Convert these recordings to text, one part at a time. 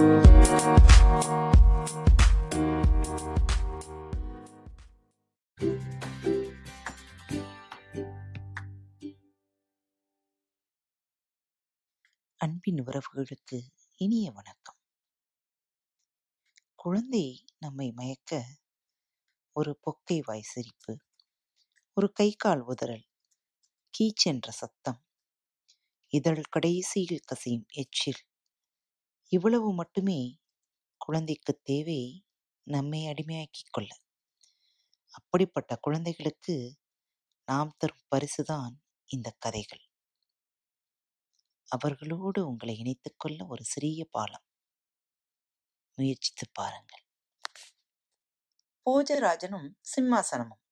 அன்பின் உறவுகளுக்கு இனிய வணக்கம். குழந்தை நம்மை மயக்க ஒரு பொக்கை வாய் சிரிப்பு ஒரு கை கால் உதறல் கீச்சென்ற சத்தம் இதழ் கடைசியில் கசியும் எச்சில் இவ்வளவு மட்டுமே குழந்தைக்கு தேவை நம்மை அடிமையாக்கிக் கொள்ள. அப்படிப்பட்ட குழந்தைகளுக்கு நாம் தரும் பரிசுதான் இந்த கதைகள். அவர்களோடு உங்களை இணைத்துக் கொள்ள ஒரு சிறிய பாலம். முயற்சித்து பாருங்கள். போஜராஜனும் சிம்மாசனமும்.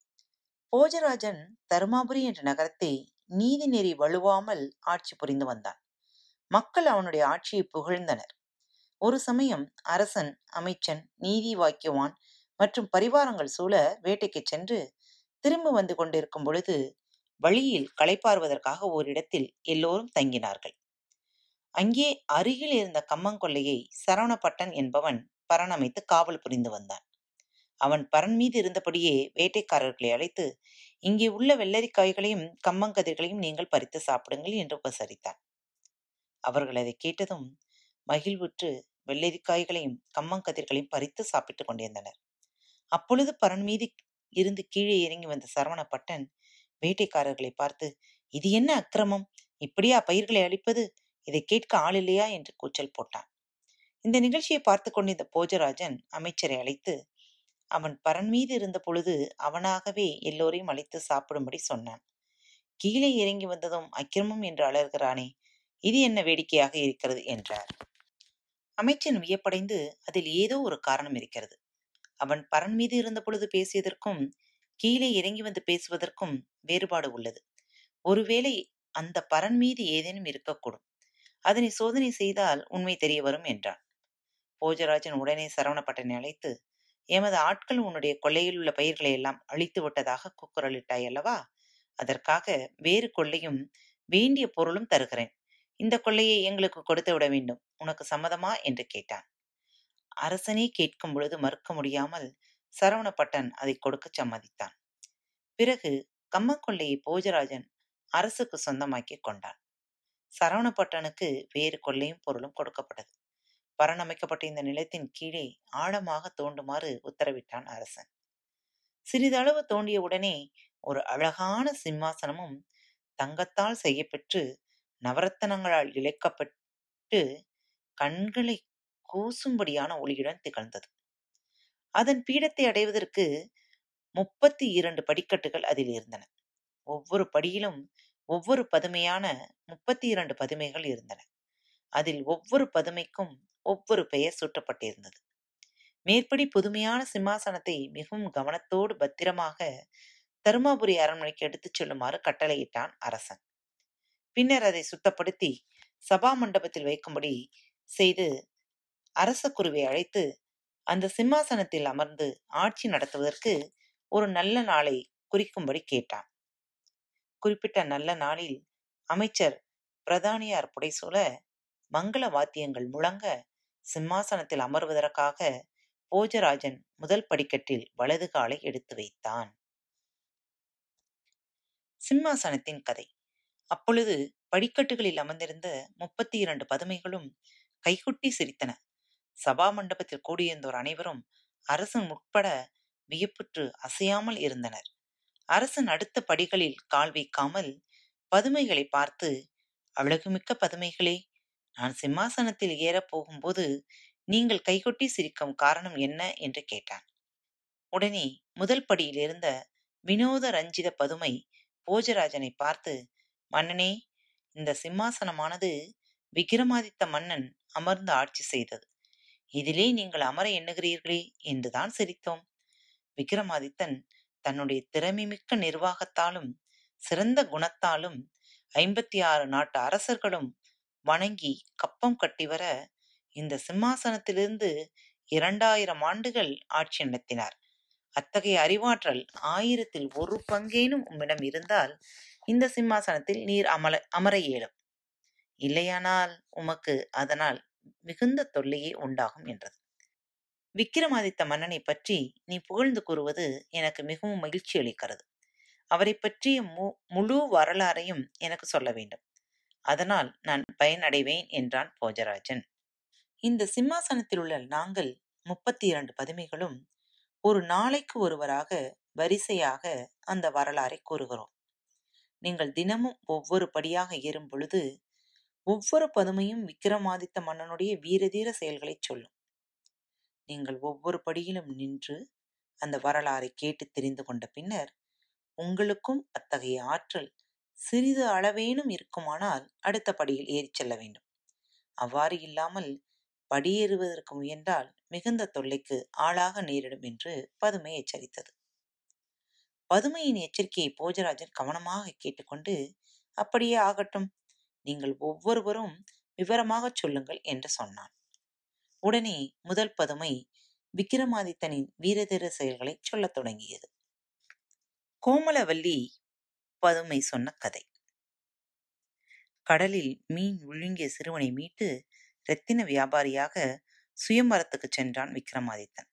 போஜராஜன் தருமாபுரி என்ற நகரத்தை நீதி நெறி வலுவாமல் ஆட்சி புரிந்து வந்தான். மக்கள் அவனுடைய ஆட்சியை புகழ்ந்தனர். ஒரு சமயம் அரசன் அமைச்சன் நீதி வாக்கியவான் மற்றும் பரிவாரங்கள் சூழ வேட்டைக்கு சென்று திரும்ப வந்து கொண்டிருக்கும் பொழுது வழியில் களைப்பார்வதற்காக ஓரிடத்தில் எல்லோரும் தங்கினார்கள். அங்கே அருகில் இருந்த கம்மங்கொல்லையை சரவணப்பட்டன் என்பவன் பரணமைத்து காவல் புரிந்து வந்தான். அவன் பரன் மீது இருந்தபடியே வேட்டைக்காரர்களை அழைத்து இங்கே உள்ள வெள்ளரிக்காய்களையும் கம்மங்கதிர்களையும் நீங்கள் பறித்து சாப்பிடுங்கள் என்று உபசரித்தான். அவர்கள் அதை கேட்டதும் மகிழ்வுற்று வெள்ளரிக்காய்களையும் கம்மங்கதிர்களையும் பறித்து சாப்பிட்டுக் கொண்டிருந்தனர். அப்பொழுது பரன் மீது இருந்து கீழே இறங்கி வந்த சரவணப்பட்டன் வேட்டைக்காரர்களை பார்த்து இது என்ன அக்கிரமம்? இப்படியா பயிர்களை அழிப்பது? இதை கேட்க ஆள் இல்லையா என்று கூச்சல் போட்டான். இந்த நிகழ்ச்சியை பார்த்து கொண்டிருந்த போஜராஜன் அமைச்சரை அழைத்து அவன் பரன் மீது இருந்த பொழுது அவனாகவே எல்லோரையும் அழைத்து சாப்பிடும்படி சொன்னான். கீழே இறங்கி வந்ததும் அக்கிரமம் என்று அலர்கிறானே இது என்ன வேடிக்கையாக இருக்கிறது என்றார். அமைச்சன் வியப்படைந்து அதில் ஏதோ ஒரு காரணம் இருக்கிறது. அவன் பரன் மீது இருந்த பொழுது பேசியதற்கும் கீழே இறங்கி வந்து பேசுவதற்கும் வேறுபாடு உள்ளது. ஒருவேளை அந்த பரன் மீது ஏதேனும் இருக்கக்கூடும். அதனை சோதனை செய்தால் உண்மை தெரிய வரும் என்றான். போஜராஜன் உடனே சரவணப்பட்டனை அழைத்து எமது ஆட்கள் உன்னுடைய கொள்ளையில் உள்ள பயிர்களை எல்லாம் அழித்து விட்டதாக கூக்குரலிட்டாய் அல்லவா? அதற்காக வேறு கொள்ளையும் வேண்டிய பொருளும் தருகிறேன். இந்த கொள்ளையை எங்களுக்கு கொடுத்து விட வேண்டும். உனக்கு சம்மதமா? என்று கேட்டான். அரசனே கேட்கும் பொழுது மறுக்க முடியாமல் சரவணப்பட்டன் அதை கொடுக்க சம்மதித்தான். பிறகு கம்மக்கொள்ளையை போஜராஜன் அரசுக்கு சொந்தமாக்கி கொண்டான். சரவணப்பட்டனுக்கு வேறு கொள்ளையும் பொருளும் கொடுக்கப்பட்டது. பரணமைக்கப்பட்ட இந்த நிலத்தின் கீழே ஆழமாக தோண்டுமாறு உத்தரவிட்டான் அரசன். சிறிதளவு தோண்டிய உடனே ஒரு அழகான சிம்மாசனமும் தங்கத்தால் செய்யப்பெற்று நவரத்தனங்களால் இழைக்கப்பட்டு கண்களை கூசும்படியான ஒளியுடன் திகழ்ந்தது. அதன் பீடத்தை அடைவதற்கு முப்பத்தி இரண்டு படிக்கட்டுகள் அதில் இருந்தன. ஒவ்வொரு படியிலும் ஒவ்வொரு பதுமையான முப்பத்தி இரண்டு பதுமைகள் இருந்தன. அதில் ஒவ்வொரு பதுமைக்கும் ஒவ்வொரு பெயர் சூட்டப்பட்டிருந்தது. மேற்படி புதுமையான சிம்மாசனத்தை மிகவும் கவனத்தோடு பத்திரமாக தருமாபுரி அரண்மனைக்கு எடுத்துச் செல்லுமாறு கட்டளையிட்டான் அரசன். பின்னர் அதை சுத்தப்படுத்தி சபா மண்டபத்தில் வைக்கும்படி செய்து அரச குருவை அழைத்து அந்த சிம்மாசனத்தில் அமர்ந்து ஆட்சி நடத்துவதற்கு ஒரு நல்ல நாளை குறிக்கும்படி கேட்டான். குறிப்பிட்ட நல்ல நாளில் அமைச்சர் பிரதானியார் புடைசூழ மங்கள வாத்தியங்கள் முழங்க சிம்மாசனத்தில் அமர்வதற்காக போஜராஜன் முதல் படிக்கட்டில் வலது காலை எடுத்து வைத்தான். சிம்மாசனத்தின் கதை. அப்பொழுது படிக்கட்டுகளில் அமர்ந்திருந்த முப்பத்தி இரண்டு பதுமைகளும் கைகுட்டி சிரித்தன. சபா மண்டபத்தில் கூடியிருந்தோர் அனைவரும் அரசன் உட்பட வியப்புற்று அசையாமல் இருந்தனர். அரசன் அடுத்த படிகளில் கால் வைக்காமல் பதுமைகளை பார்த்து அழகுமிக்க பதுமைகளே நான் சிம்மாசனத்தில் ஏறப் போகும்போது நீங்கள் கைகொட்டி சிரிக்கும் காரணம் என்ன என்று கேட்டான். உடனே முதல் படியில் இருந்த வினோத ரஞ்சித பதுமை போஜராஜனை பார்த்து மன்னனே இந்த சிம்மாசனமானது விக்கிரமாதித்த மன்னன் அமர்ந்து ஆட்சி செய்தது. இதிலே நீங்கள் அமர எண்ணுகிறீர்களே என்றுதான் சிரித்தோம். விக்கிரமாதித்தன் தன்னுடைய திறமைமிக்க நிர்வாகத்தாலும் சிறந்த குணத்தாலும் ஐம்பத்தி ஆறு நாட்டு அரசர்களும் வணங்கி கப்பம் கட்டி வர இந்த சிம்மாசனத்திலிருந்து இரண்டாயிரம் ஆண்டுகள் ஆட்சி நடத்தினார். அத்தகைய அறிவாற்றல் ஆயிரத்தில் ஒரு பங்கேனும் உம்மிடம் இருந்தால் இந்த சிம்மாசனத்தில் நீர் அமல அமர இயலும். இல்லையானால் உமக்கு அதனால் மிகுந்த தொல்லையே உண்டாகும் என்றது. விக்கிரமாதித்த மன்னனை பற்றி நீ புகழ்ந்து கூறுவது எனக்கு மிகவும் மகிழ்ச்சி அளிக்கிறது. அவரை பற்றிய மு முழு வரலாறையும் எனக்கு சொல்ல வேண்டும். அதனால் நான் பயனடைவேன் என்றான் போஜராஜன். இந்த சிம்மாசனத்தில் உள்ள நாங்கள் முப்பத்தி இரண்டு பதுமைகளும் ஒரு நாளைக்கு ஒருவராக வரிசையாக அந்த வரலாறை கூறுகிறோம். நீங்கள் தினமும் ஒவ்வொரு படியாக ஏறும் பொழுது ஒவ்வொரு பதுமையும் விக்கிரமாதித்த மன்னனுடைய வீரதீர செயல்களை சொல்லும். நீங்கள் ஒவ்வொரு படியிலும் நின்று அந்த வரலாறை கேட்டு தெரிந்து கொண்ட பின்னர் உங்களுக்கும் அத்தகைய ஆற்றல் சிறிது அளவேனும் இருக்குமானால் அடுத்த படியில் ஏறிச் செல்ல வேண்டும். அவ்வாறு இல்லாமல் படியேறுவதற்கு முயன்றால் மிகுந்த தொல்லைக்கு ஆளாக நேரிடும் என்று பதுமை எச்சரித்தது. பதுமையின் எச்சரிக்கையை போஜராஜன் கவனமாக கேட்டுக்கொண்டு அப்படியே ஆகட்டும். நீங்கள் ஒவ்வொருவரும் விவரமாகச் சொல்லுங்கள் என்று சொன்னான். உடனே முதல் பதுமை விக்கிரமாதித்தனின் வீரதீர செயல்களை சொல்லத் தொடங்கியது. கோமலவல்லி பதுமை சொன்ன கதை. கடலில் மீன் விழுங்கிய சிறுவனை மீட்டு இரத்தின வியாபாரியாக சுயம்பரத்துக்கு சென்றான் விக்ரமாதித்தன்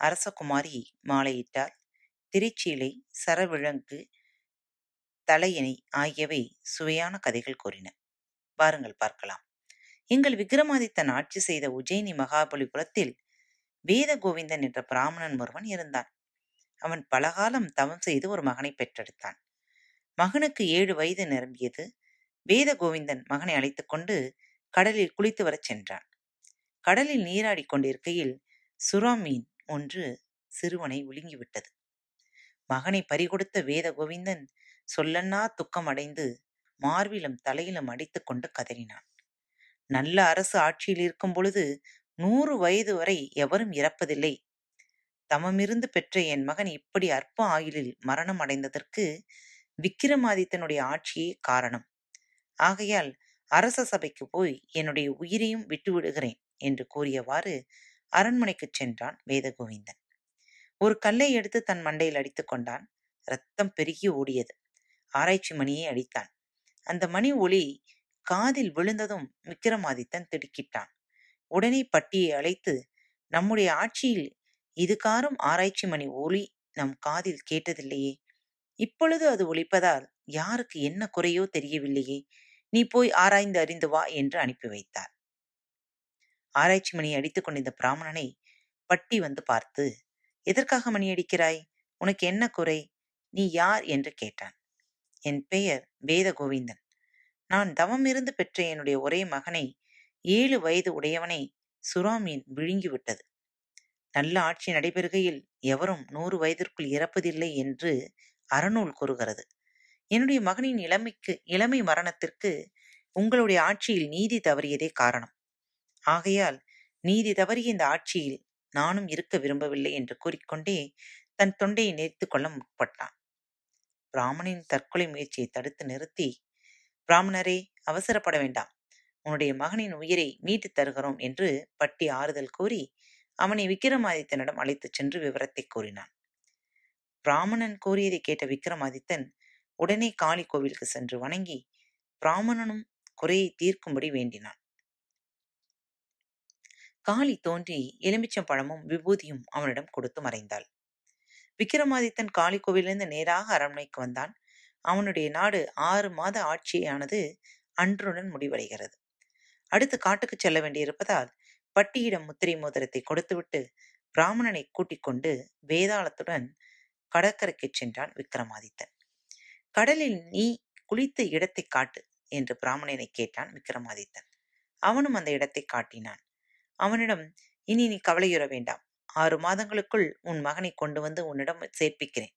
அரசகுமாரி மாலையிட்டார் திருச்சீலை சரவிழங்கு தலையணை ஆகியவை சுவையான கதைகள் கூறின. வாருங்கள் பார்க்கலாம். எங்கள் விக்ரமாதித்தன் ஆட்சி செய்த உஜ்ஜயினி மகாபலிபுரத்தில் வேத கோவிந்தன் என்ற பிராமணன் ஒருவன் இருந்தான். அவன் பலகாலம் தவம் செய்து ஒரு மகனை பெற்றெடுத்தான். மகனுக்கு ஏழு வயது நிரம்பியது. வேத கோவிந்தன் மகனை அழைத்து கொண்டு கடலில் குளித்து வரச் சென்றான். கடலில் நீராடி கொண்டிருக்கையில் சுறா மீன் ஒன்று சிறுவனை விழுங்கிவிட்டது மகனை பறிகொடுத்த வேத கோவிந்தன் சொல்லன்னா துக்கம் அடைந்து மார்பிலும் தலையிலும் அடித்து கொண்டு கதறினான். நல்ல அரசு ஆட்சியில் இருக்கும் பொழுது நூறு வயது வரை எவரும் இறப்பதில்லை. தமமிருந்து பெற்ற என் மகன் இப்படி அற்ப ஆயுளில் மரணம் அடைந்ததற்கு விக்கிரமாதித்தனுடைய ஆட்சியே காரணம். ஆகையால் அரச சபைக்கு போய் என்னுடைய உயிரையும் விட்டுவிடுகிறேன் என்று கூறியவாறு அரண்மனைக்குச் சென்றான் வேதகோவிந்தன் ஒரு கல்லை எடுத்து தன் மண்டையில் அடித்துக் கொண்டான். ரத்தம் பெருகி ஓடியது. ஆராய்ச்சி மணியை அடித்தான். அந்த மணி ஒளி காதில் விழுந்ததும் விக்ரமாதித்தன் திடுக்கிட்டான். உடனே பட்டியை அழைத்து நம்முடைய ஆட்சியில் இதுகாரும் ஆராய்ச்சி மணி ஒளி நம் காதில் கேட்டதில்லையே. இப்பொழுது அது ஒழிப்பதால் யாருக்கு என்ன குறையோ தெரியவில்லையே. நீ போய் ஆராய்ந்து அறிந்து வா என்று அனுப்பி வைத்தார். ஆராய்ச்சி மணி அடித்துக் கொண்டிருந்த பிராமணனை பட்டி வந்து பார்த்து எதற்காக மணியடிக்கிறாய் உனக்கு என்ன குறை? நீ யார்? என்று கேட்டான். என் பெயர் வேத கோவிந்தன் நான் தவம் இருந்து பெற்ற என்னுடைய ஒரே மகனை ஏழு வயது உடையவனை சுறாமீன் விழுங்கிவிட்டது நல்ல ஆட்சி நடைபெறுகையில் எவரும் நூறு வயதிற்குள் இறப்பதில்லை என்று அறநூல் கூறுகிறது. என்னுடைய மகனின் இளமைக்கு இளமை மரணத்திற்கு உங்களுடைய ஆட்சியில் நீதி தவறியதே காரணம். ஆகையால் நீதி தவறிய இந்த ஆட்சியில் நானும் இருக்க விரும்பவில்லை என்று கூறிக்கொண்டே தன் தொண்டையை நெறித்துக் கொள்ள முற்பட்டான். பிராமணின் தற்கொலை முயற்சியை தடுத்து நிறுத்தி பிராமணரே அவசரப்பட வேண்டாம். உன்னுடைய மகனின் உயிரை மீட்டுத் தருகிறோம் என்று பட்டி ஆறுதல் கூறி அவனை விக்கிரமாதித்தனிடம் அழைத்துச் சென்று விவரத்தை கூறினான். பிராமணன் கூறியதை கேட்ட விக்ரமாதித்தன் உடனே காளி கோவிலுக்கு சென்று வணங்கி பிராமணனும் குறையை தீர்க்கும்படி வேண்டினான். காளி தோன்றி எலுமிச்சம் பழமும் விபூதியும் அவனிடம் கொடுத்து மறைந்தாள். விக்ரமாதித்தன் காளி கோவிலிருந்து நேராக அரண்மனைக்கு வந்தான். அவனுடைய நாடு ஆறு மாத ஆட்சியானது அன்றுடன் முடிவடைகிறது. அடுத்து காட்டுக்கு செல்ல வேண்டியிருப்பதால் பட்டியிடம் முத்திரை மோதிரத்தை கொடுத்துவிட்டு பிராமணனை கூட்டிக் கொண்டு வேதாளத்துடன் கடற்கரைக்கு சென்றான் விக்ரமாதித்தன் கடலில் நீ குளித்த இடத்தை காட்டு என்று பிராமணனை கேட்டான் விக்ரமாதித்தன் அவனும் அந்த இடத்தை காட்டினான். அவனிடம் இனி நீ கவலையுற வேண்டாம். ஆறு மாதங்களுக்குள் உன் மகனை கொண்டு வந்து உன்னிடம் சேர்ப்பிக்கிறேன்.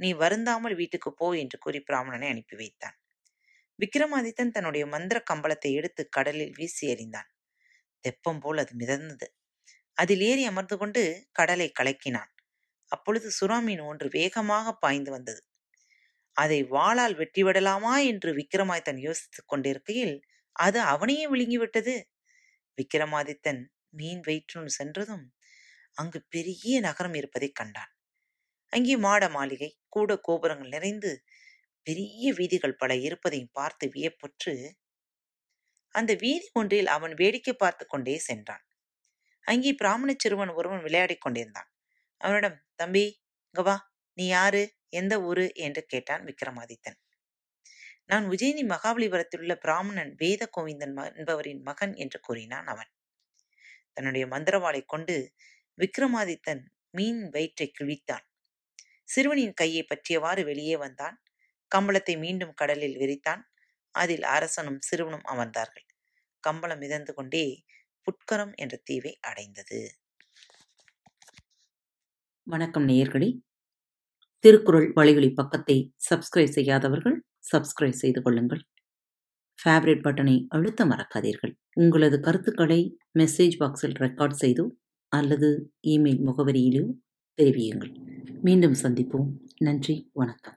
நீ வருந்தாமல் வீட்டுக்கு போ என்று கூறி பிராமணனை அனுப்பி வைத்தான். விக்ரமாதித்தன் தன்னுடைய மந்திர கம்பளத்தை எடுத்து கடலில் வீசி எறிந்தான். தெப்பம் போல் அது மிதந்தது. அதில் ஏறி அமர்ந்து கொண்டு கடலை கலக்கினான். அப்பொழுது சுறாமீன் ஒன்று வேகமாக பாய்ந்து வந்தது. அதை வாளால் வெட்டிவிடலாமா? என்று விக்ரமாதித்தன் யோசித்துக் கொண்டிருக்கையில் அது அவனையே விழுங்கிவிட்டது. விக்ரமாதித்தன் மீன் வயிற்றுன்னு சென்றதும் அங்கு பெரிய நகரம் இருப்பதைக் கண்டான். அங்கே மாட மாளிகை கூட கோபுரங்கள் நிறைந்து பெரிய வீதிகள் பல இருப்பதையும் பார்த்து வியப்புற்று அந்த வீதி ஒன்றில் அவன் வேடிக்கை பார்த்து கொண்டே சென்றான். அங்கே பிராமண சிறுவன் ஒருவன் விளையாடிக் கொண்டிருந்தான். அவனிடம் தம்பி இங்க வா நீ யாரு எந்த ஊரு? என்று கேட்டான் விக்ரமாதித்தன் நான் உஜயினி மகாபலிபுரத்தில் உள்ள பிராமணன் வேத கோவிந்தன் என்பவரின் மகன் என்று கூறினான் அவன். தன்னுடைய மந்திரவாளை கொண்டு விக்ரமாதித்தன் மீன் வயிற்றை கிழித்தான். சிறுவனின் கையை பற்றியவாறு வெளியே வந்தான். கம்பளத்தை மீண்டும் கடலில் விரித்தான். அதில் அரசனும் சிறுவனும் அமர்ந்தார்கள். கம்பளம் மிதந்து கொண்டே புட்கரம் என்ற தீவை அடைந்தது. வணக்கம் நேயர்களே. திருக்குறள் வழிகளி பக்கத்தை சப்ஸ்கிரைப் செய்யாதவர்கள் சப்ஸ்கிரைப் செய்து கொள்ளுங்கள். ஃபேவரட் பட்டனை அழுத்த மறக்காதீர்கள். உங்களது கருத்துக்களை மெசேஜ் பாக்ஸில் ரெக்கார்ட் செய்தோ அல்லது இமெயில் முகவரியிலோ தெரிவியுங்கள். மீண்டும் சந்திப்போம். நன்றி. வணக்கம்.